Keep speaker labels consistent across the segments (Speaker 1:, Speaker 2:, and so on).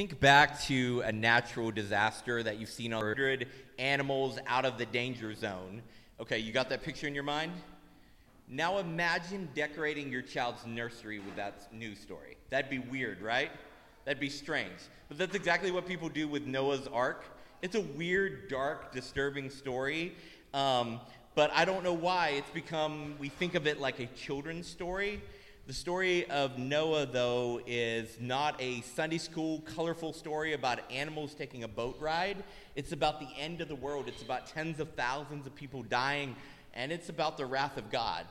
Speaker 1: Think back to a natural disaster that you've seen on 100 animals out of the danger zone. Okay, you got that picture in your mind? Now imagine decorating your child's nursery with that news story. That'd be weird, right? That'd be strange. But that's exactly what people do with Noah's Ark. It's a weird, dark, disturbing story. Um, but I don't know why it's become, we think of it like a children's story. The story of Noah, though, is not a Sunday school colorful story about animals taking a boat ride. It's about the end of the world. It's about tens of thousands of people dying, and it's about the wrath of God.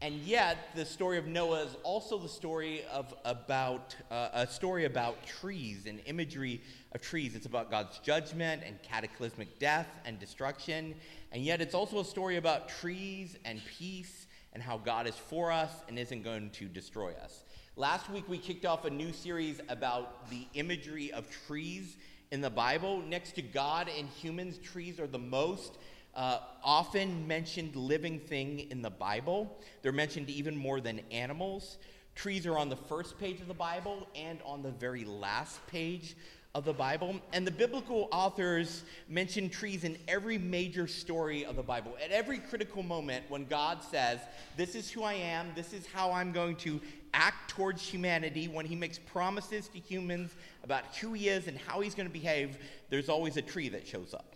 Speaker 1: And yet, the story of Noah is also the story of about uh, a story about trees and imagery of trees. It's about God's judgment and cataclysmic death and destruction. And yet, it's also a story about trees and peace and how God is for us and isn't going to destroy us. Last week, we kicked off a new series about the imagery of trees in the Bible. Next to God and humans, trees are the most uh, often mentioned living thing in the Bible. They're mentioned even more than animals. Trees are on the first page of the Bible and on the very last page of the Bible. And the biblical authors mention trees in every major story of the Bible. At every critical moment when God says, This is who I am, this is how I'm going to act towards humanity, when he makes promises to humans about who he is and how he's going to behave, there's always a tree that shows up.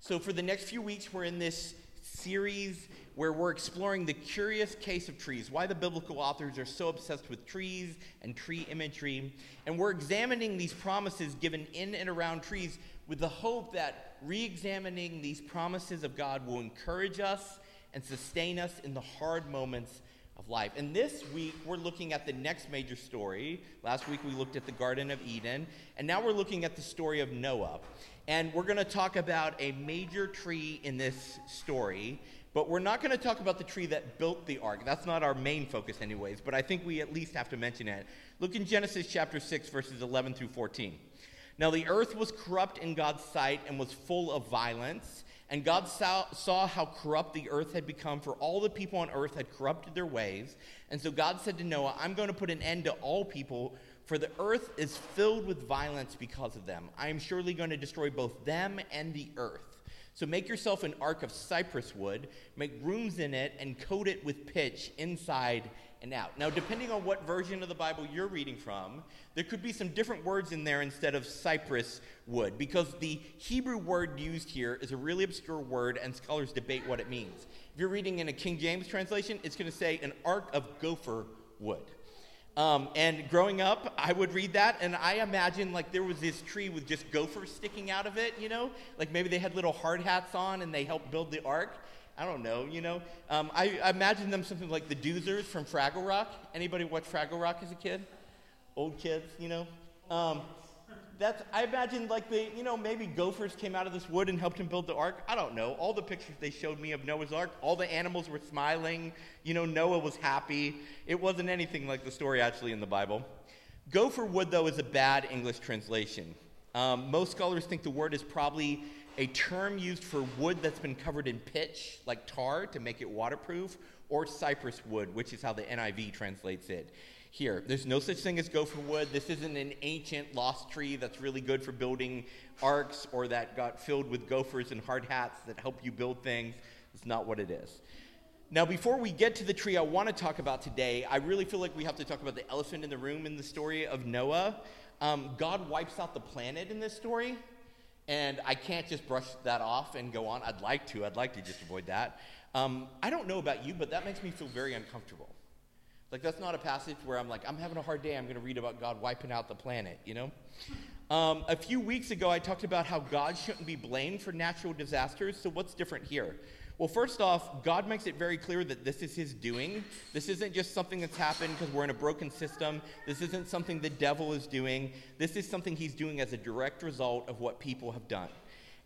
Speaker 1: So for the next few weeks, we're in this series where we're exploring the curious case of trees, why the biblical authors are so obsessed with trees and tree imagery. And we're examining these promises given in and around trees with the hope that re examining these promises of God will encourage us and sustain us in the hard moments of life. And this week, we're looking at the next major story. Last week, we looked at the Garden of Eden, and now we're looking at the story of Noah. And we're going to talk about a major tree in this story but we're not going to talk about the tree that built the ark. That's not our main focus, anyways, but I think we at least have to mention it. Look in Genesis chapter 6, verses 11 through 14. Now the earth was corrupt in God's sight and was full of violence. And God saw, saw, how corrupt the earth had become, for all the people on earth had corrupted their ways. And so God said to Noah, I'm going to put an end to all people, for the earth is filled with violence because of them. I am surely going to destroy both them and the earth. So make yourself an ark of cypress wood, make rooms in it, and coat it with pitch inside and out. Now, depending on what version of the Bible you're reading from, there could be some different words in there instead of cypress wood, because the Hebrew word used here is a really obscure word, and scholars debate what it means. If you're reading in a King James translation, it's going to say an ark of gopher wood. Um, and growing up, I would read that, and I imagine like there was this tree with just gophers sticking out of it, you know? Like maybe they had little hard hats on and they helped build the ark. I don't know, you know? Um, I, I imagine them something like the Doozers from Fraggle Rock. Anybody watch Fraggle Rock as a kid? Old kids, you know? Um, that's I imagine like the you know maybe gophers came out of this wood and helped him build the ark. I don't know. All the pictures they showed me of Noah's ark, all the animals were smiling. You know Noah was happy. It wasn't anything like the story actually in the Bible. Gopher wood though is a bad English translation. Um, most scholars think the word is probably a term used for wood that's been covered in pitch, like tar, to make it waterproof, or cypress wood, which is how the NIV translates it here. There's no such thing as gopher wood. This isn't an ancient lost tree that's really good for building arks or that got filled with gophers and hard hats that help you build things. It's not what it is. Now, before we get to the tree I want to talk about today, I really feel like we have to talk about the elephant in the room in the story of Noah. Um, God wipes out the planet in this story, and I can't just brush that off and go on. I'd like to. I'd like to just avoid that. Um, I don't know about you, but that makes me feel very uncomfortable. Like, that's not a passage where I'm like, I'm having a hard day. I'm going to read about God wiping out the planet, you know? Um, a few weeks ago, I talked about how God shouldn't be blamed for natural disasters. So, what's different here? Well, first off, God makes it very clear that this is His doing. This isn't just something that's happened because we're in a broken system. This isn't something the devil is doing. This is something He's doing as a direct result of what people have done.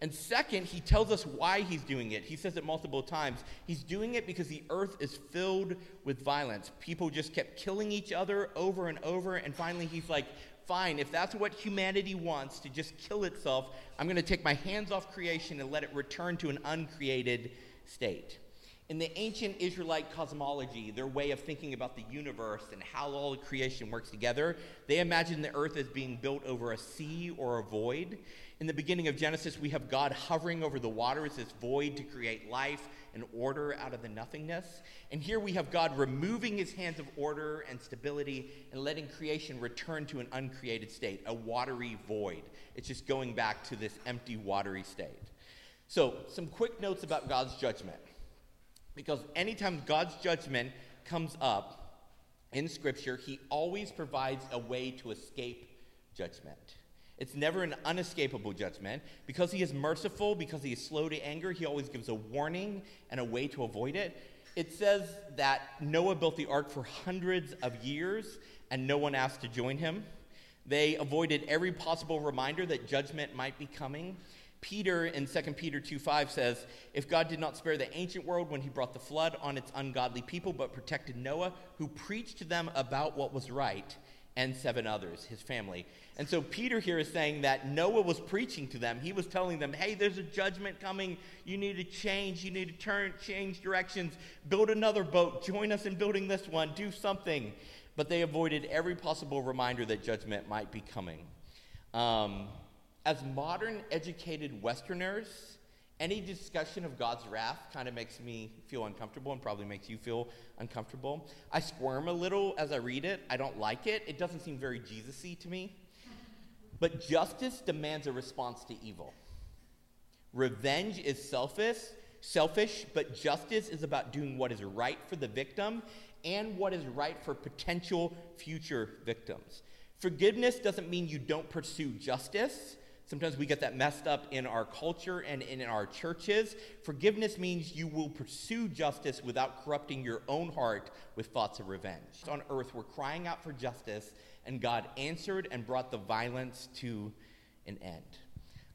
Speaker 1: And second, he tells us why he's doing it. He says it multiple times. He's doing it because the earth is filled with violence. People just kept killing each other over and over. And finally, he's like, fine, if that's what humanity wants to just kill itself, I'm going to take my hands off creation and let it return to an uncreated state. In the ancient Israelite cosmology, their way of thinking about the universe and how all creation works together, they imagine the earth as being built over a sea or a void. In the beginning of Genesis, we have God hovering over the waters, this void to create life and order out of the nothingness. And here we have God removing his hands of order and stability and letting creation return to an uncreated state, a watery void. It's just going back to this empty, watery state. So, some quick notes about God's judgment. Because anytime God's judgment comes up in Scripture, He always provides a way to escape judgment. It's never an unescapable judgment. Because He is merciful, because He is slow to anger, He always gives a warning and a way to avoid it. It says that Noah built the ark for hundreds of years and no one asked to join him. They avoided every possible reminder that judgment might be coming. Peter in 2 Peter 2 5 says, If God did not spare the ancient world when he brought the flood on its ungodly people, but protected Noah, who preached to them about what was right, and seven others, his family. And so Peter here is saying that Noah was preaching to them. He was telling them, hey, there's a judgment coming. You need to change. You need to turn, change directions, build another boat, join us in building this one, do something. But they avoided every possible reminder that judgment might be coming. Um, as modern educated Westerners, any discussion of God's wrath kind of makes me feel uncomfortable and probably makes you feel uncomfortable. I squirm a little as I read it. I don't like it. It doesn't seem very Jesus y to me. But justice demands a response to evil. Revenge is selfish, selfish, but justice is about doing what is right for the victim and what is right for potential future victims. Forgiveness doesn't mean you don't pursue justice. Sometimes we get that messed up in our culture and in our churches. Forgiveness means you will pursue justice without corrupting your own heart with thoughts of revenge. On earth, we're crying out for justice, and God answered and brought the violence to an end.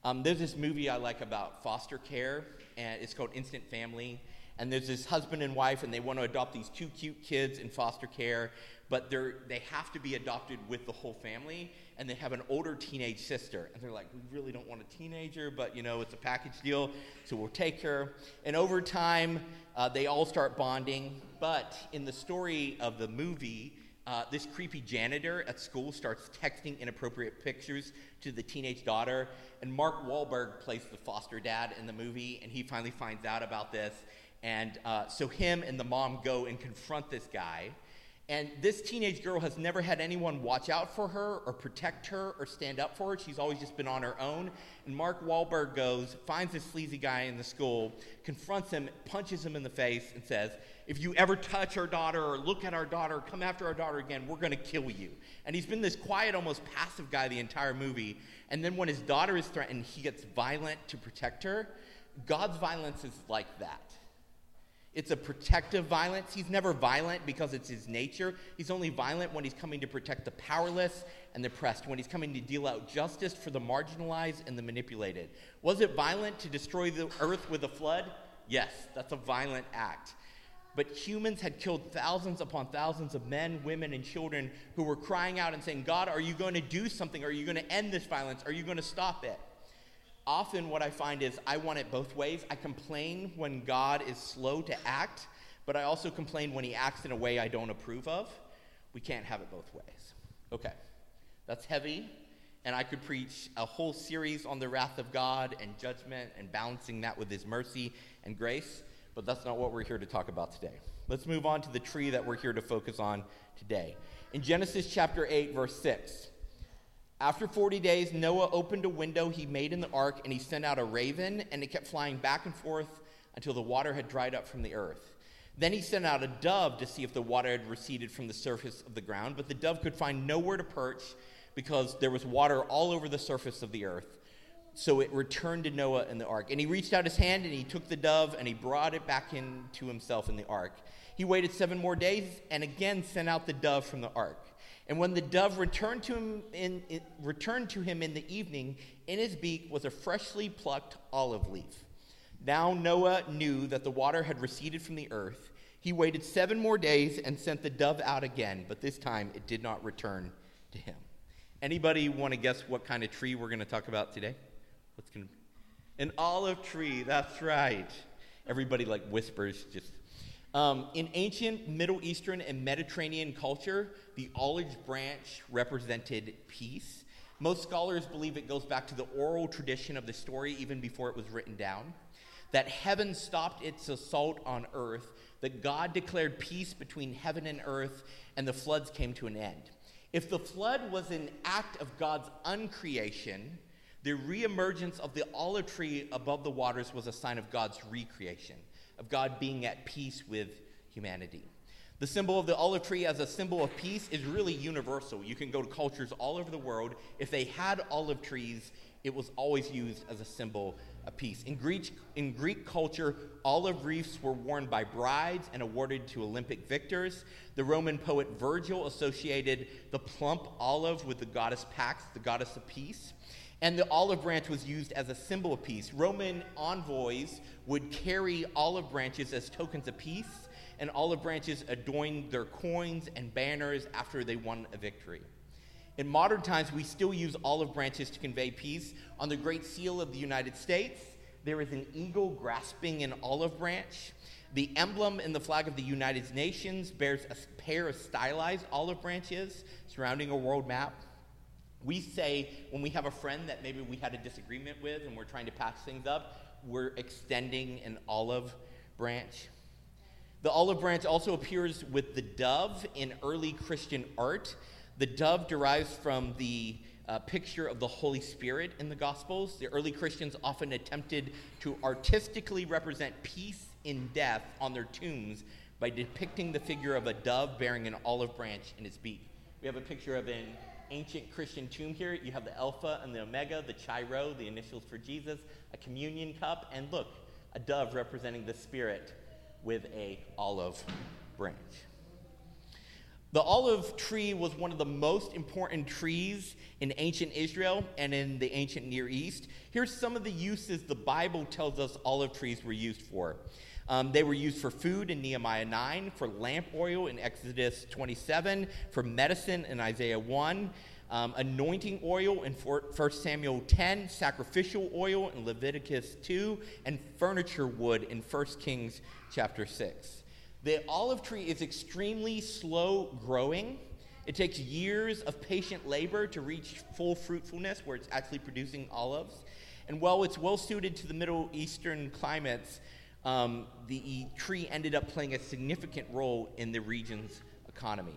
Speaker 1: Um, there's this movie I like about foster care, and it's called Instant Family. And there's this husband and wife, and they want to adopt these two cute kids in foster care, but they're, they have to be adopted with the whole family and they have an older teenage sister. And they're like, we really don't want a teenager, but you know, it's a package deal, so we'll take her. And over time, uh, they all start bonding. But in the story of the movie, uh, this creepy janitor at school starts texting inappropriate pictures to the teenage daughter. And Mark Wahlberg plays the foster dad in the movie, and he finally finds out about this. And uh, so him and the mom go and confront this guy. And this teenage girl has never had anyone watch out for her or protect her or stand up for her. She's always just been on her own. And Mark Wahlberg goes, finds this sleazy guy in the school, confronts him, punches him in the face, and says, If you ever touch our daughter or look at our daughter, come after our daughter again, we're going to kill you. And he's been this quiet, almost passive guy the entire movie. And then when his daughter is threatened, he gets violent to protect her. God's violence is like that. It's a protective violence. He's never violent because it's his nature. He's only violent when he's coming to protect the powerless and the oppressed, when he's coming to deal out justice for the marginalized and the manipulated. Was it violent to destroy the earth with a flood? Yes, that's a violent act. But humans had killed thousands upon thousands of men, women, and children who were crying out and saying, God, are you going to do something? Are you going to end this violence? Are you going to stop it? Often what I find is I want it both ways. I complain when God is slow to act, but I also complain when he acts in a way I don't approve of. We can't have it both ways. Okay, that's heavy, and I could preach a whole series on the wrath of God and judgment and balancing that with his mercy and grace, but that's not what we're here to talk about today. Let's move on to the tree that we're here to focus on today. In Genesis chapter 8, verse 6. After 40 days, Noah opened a window he made in the ark, and he sent out a raven, and it kept flying back and forth until the water had dried up from the earth. Then he sent out a dove to see if the water had receded from the surface of the ground, but the dove could find nowhere to perch because there was water all over the surface of the earth. So it returned to Noah in the ark. And he reached out his hand and he took the dove and he brought it back into himself in the ark. He waited seven more days and again sent out the dove from the ark. And when the dove returned to him in, returned to him in the evening, in his beak was a freshly plucked olive leaf. Now Noah knew that the water had receded from the earth. He waited seven more days and sent the dove out again, but this time it did not return to him. Anybody want to guess what kind of tree we're going to talk about today? What's going to An olive tree, that's right. Everybody like whispers just. Um, in ancient Middle Eastern and Mediterranean culture, the olive branch represented peace. Most scholars believe it goes back to the oral tradition of the story even before it was written down. That heaven stopped its assault on earth, that God declared peace between heaven and earth, and the floods came to an end. If the flood was an act of God's uncreation, the reemergence of the olive tree above the waters was a sign of God's recreation, of God being at peace with humanity. The symbol of the olive tree as a symbol of peace is really universal. You can go to cultures all over the world. If they had olive trees, it was always used as a symbol of peace. In Greek, in Greek culture, olive wreaths were worn by brides and awarded to Olympic victors. The Roman poet Virgil associated the plump olive with the goddess Pax, the goddess of peace. And the olive branch was used as a symbol of peace. Roman envoys would carry olive branches as tokens of peace, and olive branches adorned their coins and banners after they won a victory. In modern times, we still use olive branches to convey peace. On the Great Seal of the United States, there is an eagle grasping an olive branch. The emblem in the flag of the United Nations bears a pair of stylized olive branches surrounding a world map. We say when we have a friend that maybe we had a disagreement with and we're trying to patch things up, we're extending an olive branch. The olive branch also appears with the dove in early Christian art. The dove derives from the uh, picture of the Holy Spirit in the Gospels. The early Christians often attempted to artistically represent peace in death on their tombs by depicting the figure of a dove bearing an olive branch in its beak. We have a picture of an ancient Christian tomb here. You have the Alpha and the Omega, the Chi Rho, the initials for Jesus, a communion cup, and look, a dove representing the Spirit with a olive branch. The olive tree was one of the most important trees in ancient Israel and in the ancient Near East. Here's some of the uses the Bible tells us olive trees were used for. Um, they were used for food in Nehemiah 9, for lamp oil in Exodus 27, for medicine in Isaiah 1, um, anointing oil in 1 Samuel 10, sacrificial oil in Leviticus 2, and furniture wood in 1 Kings chapter 6. The olive tree is extremely slow growing. It takes years of patient labor to reach full fruitfulness where it's actually producing olives. And while it's well suited to the Middle Eastern climates, um, the tree ended up playing a significant role in the region's economy.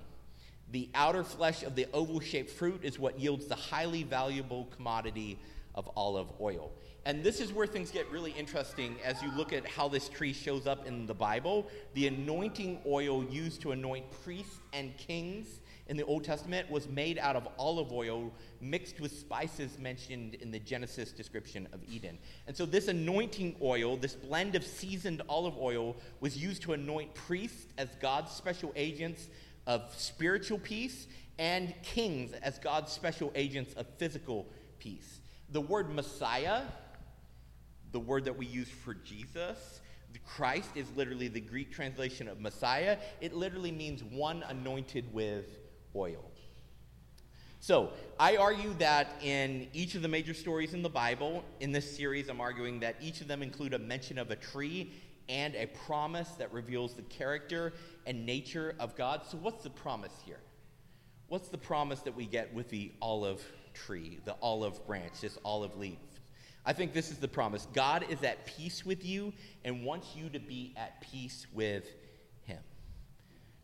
Speaker 1: The outer flesh of the oval shaped fruit is what yields the highly valuable commodity of olive oil. And this is where things get really interesting as you look at how this tree shows up in the Bible. The anointing oil used to anoint priests and kings in the Old Testament was made out of olive oil mixed with spices mentioned in the Genesis description of Eden. And so, this anointing oil, this blend of seasoned olive oil, was used to anoint priests as God's special agents of spiritual peace and kings as God's special agents of physical peace. The word Messiah, the word that we use for Jesus, Christ is literally the Greek translation of Messiah. It literally means one anointed with oil. So, I argue that in each of the major stories in the Bible, in this series, I'm arguing that each of them include a mention of a tree and a promise that reveals the character and nature of God. So, what's the promise here? What's the promise that we get with the olive tree, the olive branch, this olive leaf? I think this is the promise God is at peace with you and wants you to be at peace with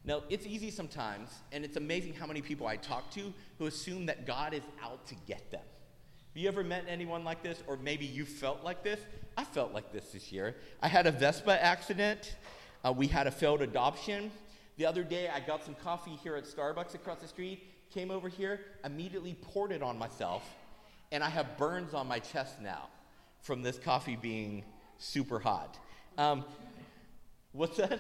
Speaker 1: now, it's easy sometimes, and it's amazing how many people I talk to who assume that God is out to get them. Have you ever met anyone like this, or maybe you felt like this? I felt like this this year. I had a Vespa accident. Uh, we had a failed adoption. The other day, I got some coffee here at Starbucks across the street, came over here, immediately poured it on myself, and I have burns on my chest now from this coffee being super hot. Um, what's that?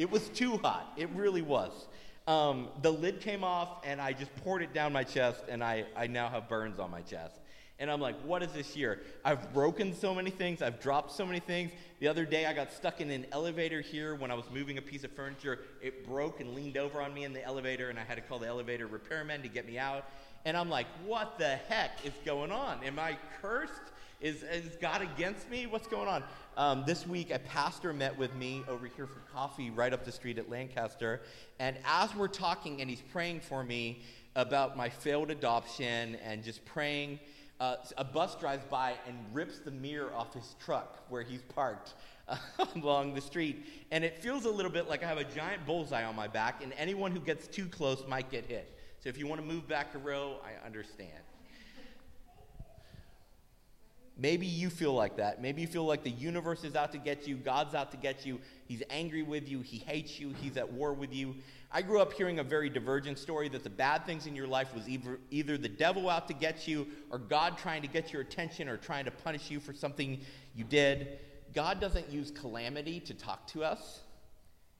Speaker 1: It was too hot. It really was. Um, the lid came off, and I just poured it down my chest, and I, I now have burns on my chest. And I'm like, what is this year? I've broken so many things. I've dropped so many things. The other day, I got stuck in an elevator here when I was moving a piece of furniture. It broke and leaned over on me in the elevator, and I had to call the elevator repairman to get me out. And I'm like, what the heck is going on? Am I cursed? Is, is God against me? What's going on? Um, this week, a pastor met with me over here for coffee right up the street at Lancaster. And as we're talking, and he's praying for me about my failed adoption and just praying, uh, a bus drives by and rips the mirror off his truck where he's parked along the street. And it feels a little bit like I have a giant bullseye on my back, and anyone who gets too close might get hit. So if you want to move back a row, I understand. Maybe you feel like that. Maybe you feel like the universe is out to get you, God's out to get you, He's angry with you, He hates you, He's at war with you. I grew up hearing a very divergent story that the bad things in your life was either, either the devil out to get you, or God trying to get your attention, or trying to punish you for something you did. God doesn't use calamity to talk to us.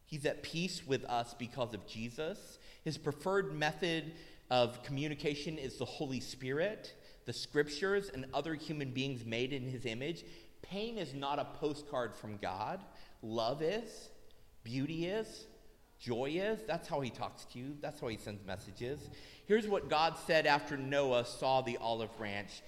Speaker 1: He's at peace with us because of Jesus. His preferred method of communication is the Holy Spirit the scriptures, and other human beings made in his image. Pain is not a postcard from God. Love is, beauty is, joy is. That's how he talks to you, that's how he sends messages. Here's what God said after Noah saw the olive branch.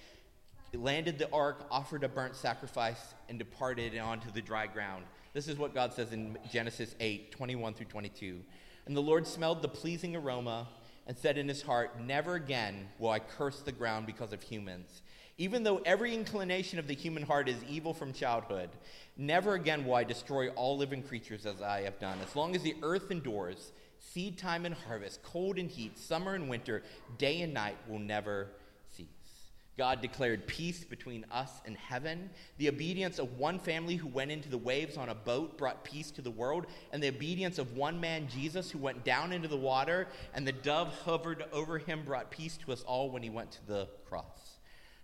Speaker 1: Landed the ark, offered a burnt sacrifice, and departed onto the dry ground. This is what God says in Genesis 8 21 through 22. And the Lord smelled the pleasing aroma and said in his heart, Never again will I curse the ground because of humans. Even though every inclination of the human heart is evil from childhood, never again will I destroy all living creatures as I have done. As long as the earth endures, seed time and harvest, cold and heat, summer and winter, day and night will never God declared peace between us and heaven. The obedience of one family who went into the waves on a boat brought peace to the world. And the obedience of one man, Jesus, who went down into the water and the dove hovered over him, brought peace to us all when he went to the cross.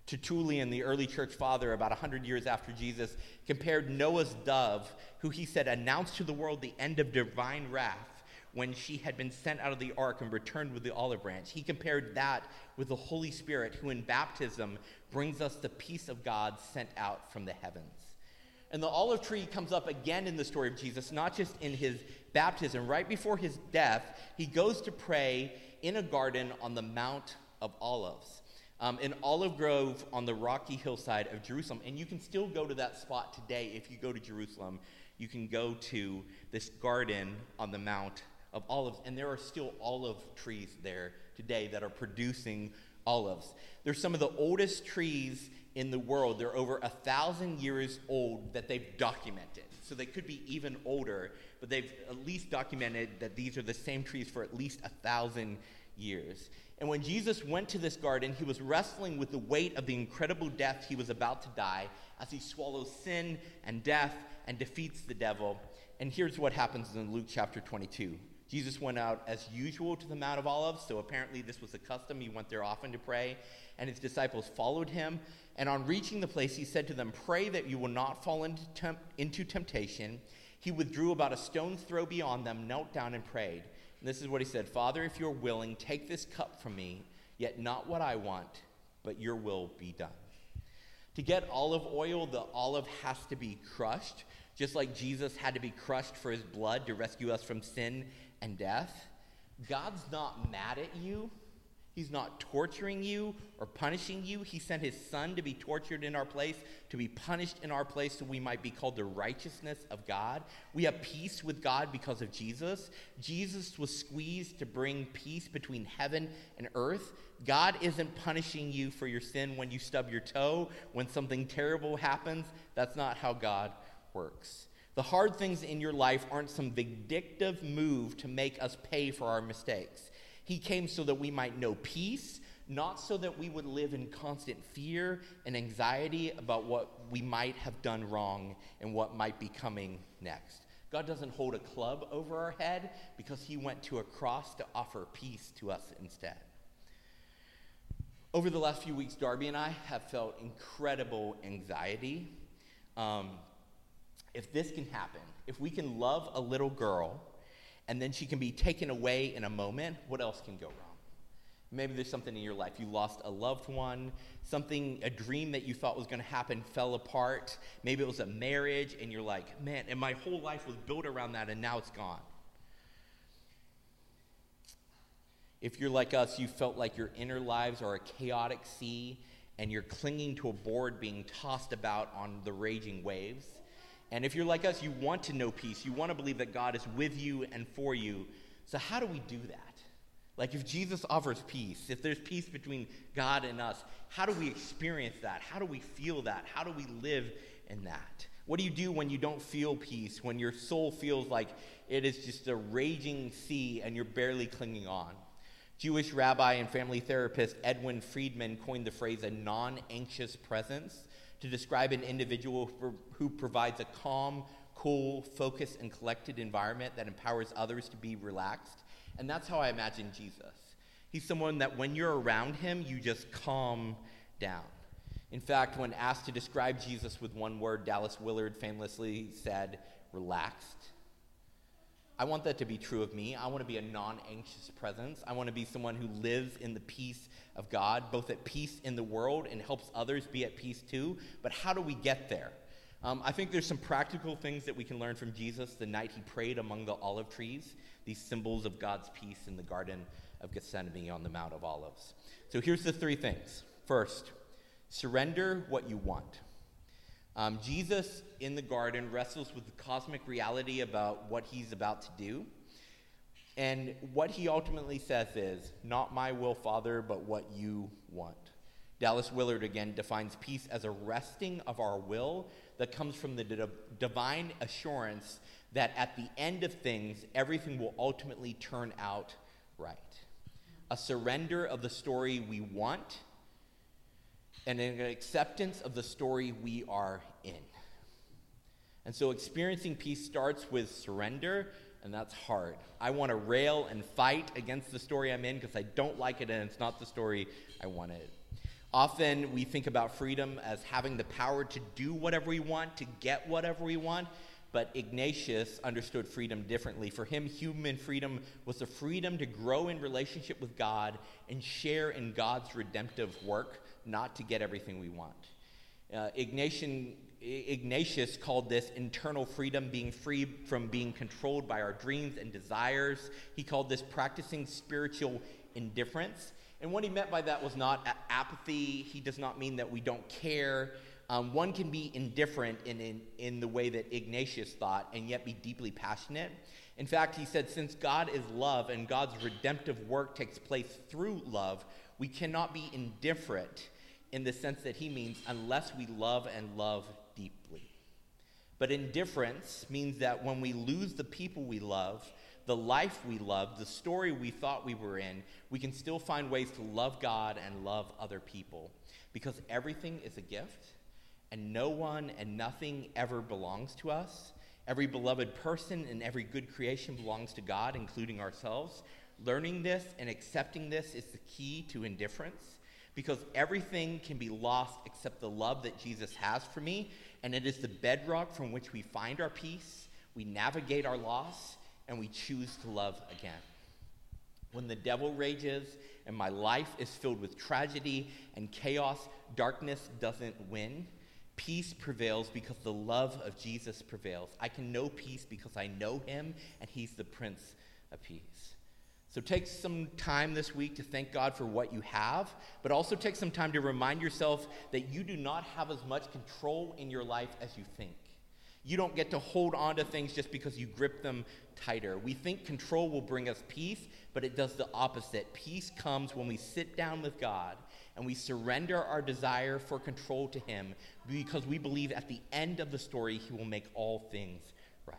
Speaker 1: Tertullian, the early church father, about 100 years after Jesus, compared Noah's dove, who he said announced to the world the end of divine wrath when she had been sent out of the ark and returned with the olive branch. He compared that with the Holy Spirit, who in baptism brings us the peace of God sent out from the heavens. And the olive tree comes up again in the story of Jesus, not just in his baptism. Right before his death, he goes to pray in a garden on the Mount of Olives, um, an olive grove on the rocky hillside of Jerusalem. And you can still go to that spot today if you go to Jerusalem. You can go to this garden on the Mount of olives, and there are still olive trees there today that are producing olives. They're some of the oldest trees in the world. They're over a thousand years old that they've documented. So they could be even older, but they've at least documented that these are the same trees for at least a thousand years. And when Jesus went to this garden, he was wrestling with the weight of the incredible death he was about to die as he swallows sin and death and defeats the devil. And here's what happens in Luke chapter 22. Jesus went out as usual to the Mount of Olives, so apparently this was a custom. He went there often to pray, and his disciples followed him. And on reaching the place, he said to them, Pray that you will not fall into, temp- into temptation. He withdrew about a stone's throw beyond them, knelt down, and prayed. And this is what he said Father, if you're willing, take this cup from me, yet not what I want, but your will be done. To get olive oil, the olive has to be crushed, just like Jesus had to be crushed for his blood to rescue us from sin and death. God's not mad at you. He's not torturing you or punishing you. He sent his son to be tortured in our place, to be punished in our place, so we might be called the righteousness of God. We have peace with God because of Jesus. Jesus was squeezed to bring peace between heaven and earth. God isn't punishing you for your sin when you stub your toe, when something terrible happens. That's not how God works. The hard things in your life aren't some vindictive move to make us pay for our mistakes. He came so that we might know peace, not so that we would live in constant fear and anxiety about what we might have done wrong and what might be coming next. God doesn't hold a club over our head because he went to a cross to offer peace to us instead. Over the last few weeks, Darby and I have felt incredible anxiety. Um, if this can happen, if we can love a little girl and then she can be taken away in a moment, what else can go wrong? Maybe there's something in your life. You lost a loved one, something, a dream that you thought was going to happen fell apart. Maybe it was a marriage, and you're like, man, and my whole life was built around that, and now it's gone. If you're like us, you felt like your inner lives are a chaotic sea and you're clinging to a board being tossed about on the raging waves. And if you're like us, you want to know peace. You want to believe that God is with you and for you. So, how do we do that? Like, if Jesus offers peace, if there's peace between God and us, how do we experience that? How do we feel that? How do we live in that? What do you do when you don't feel peace, when your soul feels like it is just a raging sea and you're barely clinging on? Jewish rabbi and family therapist Edwin Friedman coined the phrase a non anxious presence to describe an individual who provides a calm, cool, focused, and collected environment that empowers others to be relaxed. And that's how I imagine Jesus. He's someone that when you're around him, you just calm down. In fact, when asked to describe Jesus with one word, Dallas Willard famously said, relaxed. I want that to be true of me. I want to be a non anxious presence. I want to be someone who lives in the peace of God, both at peace in the world and helps others be at peace too. But how do we get there? Um, I think there's some practical things that we can learn from Jesus the night he prayed among the olive trees, these symbols of God's peace in the Garden of Gethsemane on the Mount of Olives. So here's the three things. First, surrender what you want. Um, Jesus in the garden wrestles with the cosmic reality about what he's about to do. And what he ultimately says is, Not my will, Father, but what you want. Dallas Willard again defines peace as a resting of our will that comes from the di- divine assurance that at the end of things, everything will ultimately turn out right. A surrender of the story we want and an acceptance of the story we are in. And so experiencing peace starts with surrender, and that's hard. I want to rail and fight against the story I'm in because I don't like it and it's not the story I wanted. Often we think about freedom as having the power to do whatever we want, to get whatever we want, but Ignatius understood freedom differently. For him, human freedom was the freedom to grow in relationship with God and share in God's redemptive work not to get everything we want. Uh, Ignatian, Ignatius called this internal freedom, being free from being controlled by our dreams and desires. He called this practicing spiritual indifference. And what he meant by that was not apathy. He does not mean that we don't care. Um, one can be indifferent in, in, in the way that Ignatius thought and yet be deeply passionate. In fact, he said, since God is love and God's redemptive work takes place through love, we cannot be indifferent in the sense that he means unless we love and love deeply. But indifference means that when we lose the people we love, the life we love, the story we thought we were in, we can still find ways to love God and love other people. Because everything is a gift, and no one and nothing ever belongs to us. Every beloved person and every good creation belongs to God, including ourselves. Learning this and accepting this is the key to indifference because everything can be lost except the love that Jesus has for me, and it is the bedrock from which we find our peace, we navigate our loss, and we choose to love again. When the devil rages and my life is filled with tragedy and chaos, darkness doesn't win. Peace prevails because the love of Jesus prevails. I can know peace because I know him, and he's the Prince of Peace. So take some time this week to thank God for what you have, but also take some time to remind yourself that you do not have as much control in your life as you think. You don't get to hold on to things just because you grip them tighter. We think control will bring us peace, but it does the opposite. Peace comes when we sit down with God and we surrender our desire for control to Him because we believe at the end of the story He will make all things right.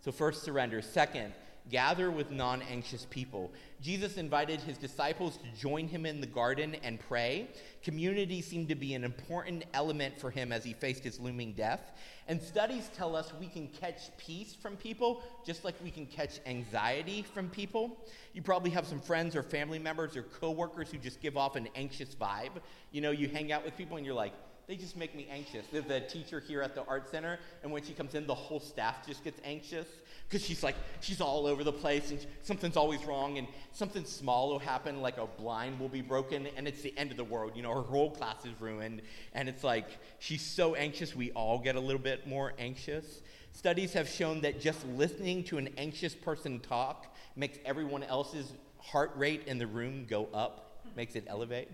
Speaker 1: So, first, surrender. Second, gather with non anxious people. Jesus invited his disciples to join him in the garden and pray. Community seemed to be an important element for him as he faced his looming death. And studies tell us we can catch peace from people just like we can catch anxiety from people. You probably have some friends or family members or coworkers who just give off an anxious vibe. You know, you hang out with people and you're like, they just make me anxious. There's a teacher here at the art center, and when she comes in, the whole staff just gets anxious because she's like, she's all over the place and something's always wrong and something small will happen, like a blind will be broken and it's the end of the world. You know, her whole class is ruined. And it's like, she's so anxious, we all get a little bit more anxious. Studies have shown that just listening to an anxious person talk makes everyone else's heart rate in the room go up, makes it elevate.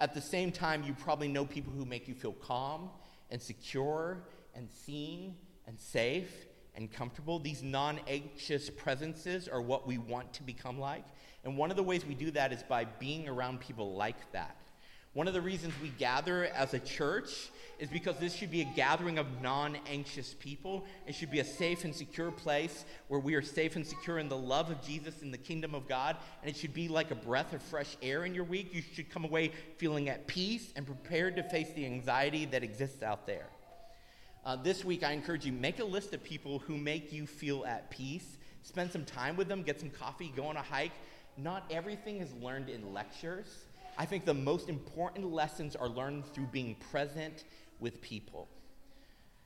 Speaker 1: At the same time, you probably know people who make you feel calm and secure and seen and safe and comfortable. These non anxious presences are what we want to become like. And one of the ways we do that is by being around people like that. One of the reasons we gather as a church is because this should be a gathering of non anxious people. It should be a safe and secure place where we are safe and secure in the love of Jesus in the kingdom of God. And it should be like a breath of fresh air in your week. You should come away feeling at peace and prepared to face the anxiety that exists out there. Uh, this week, I encourage you make a list of people who make you feel at peace. Spend some time with them, get some coffee, go on a hike. Not everything is learned in lectures. I think the most important lessons are learned through being present with people.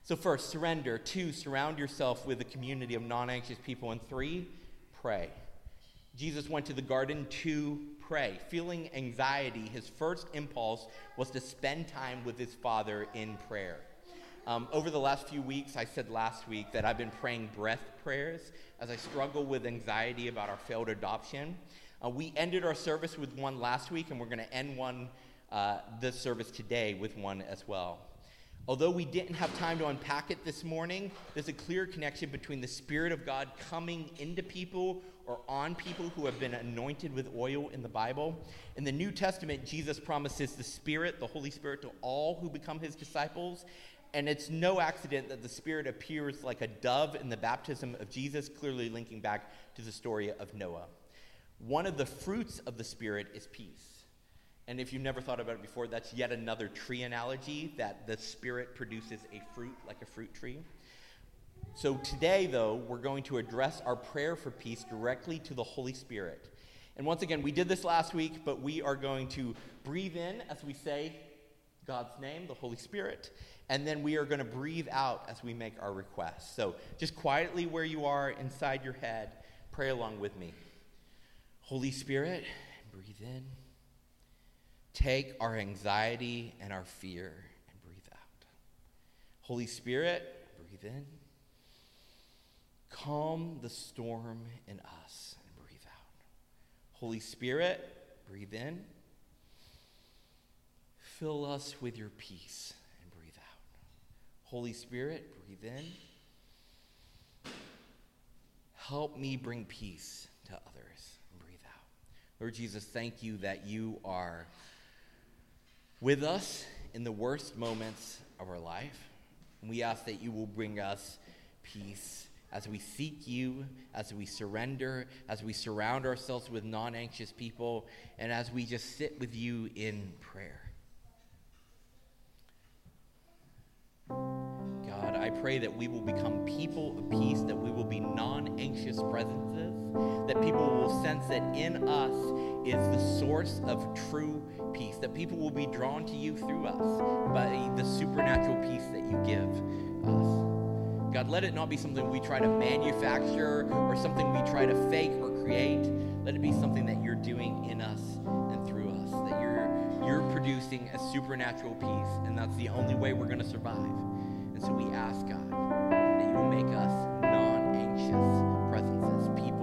Speaker 1: So, first, surrender. Two, surround yourself with a community of non anxious people. And three, pray. Jesus went to the garden to pray. Feeling anxiety, his first impulse was to spend time with his Father in prayer. Um, over the last few weeks, I said last week that I've been praying breath prayers as I struggle with anxiety about our failed adoption. Uh, we ended our service with one last week, and we're going to end one uh, this service today with one as well. Although we didn't have time to unpack it this morning, there's a clear connection between the Spirit of God coming into people or on people who have been anointed with oil in the Bible. In the New Testament, Jesus promises the Spirit, the Holy Spirit, to all who become his disciples. And it's no accident that the Spirit appears like a dove in the baptism of Jesus, clearly linking back to the story of Noah. One of the fruits of the Spirit is peace. And if you've never thought about it before, that's yet another tree analogy that the Spirit produces a fruit like a fruit tree. So today, though, we're going to address our prayer for peace directly to the Holy Spirit. And once again, we did this last week, but we are going to breathe in as we say God's name, the Holy Spirit, and then we are going to breathe out as we make our requests. So just quietly where you are inside your head, pray along with me. Holy Spirit, breathe in. Take our anxiety and our fear and breathe out. Holy Spirit, breathe in. Calm the storm in us and breathe out. Holy Spirit, breathe in. Fill us with your peace and breathe out. Holy Spirit, breathe in. Help me bring peace to others. Breathe out. Lord Jesus, thank you that you are with us in the worst moments of our life. And we ask that you will bring us peace as we seek you, as we surrender, as we surround ourselves with non anxious people, and as we just sit with you in prayer. I pray that we will become people of peace, that we will be non anxious presences, that people will sense that in us is the source of true peace, that people will be drawn to you through us by the supernatural peace that you give us. God, let it not be something we try to manufacture or something we try to fake or create. Let it be something that you're doing in us and through us, that you're, you're producing a supernatural peace, and that's the only way we're going to survive. And so we ask God that you make us non anxious presences, people.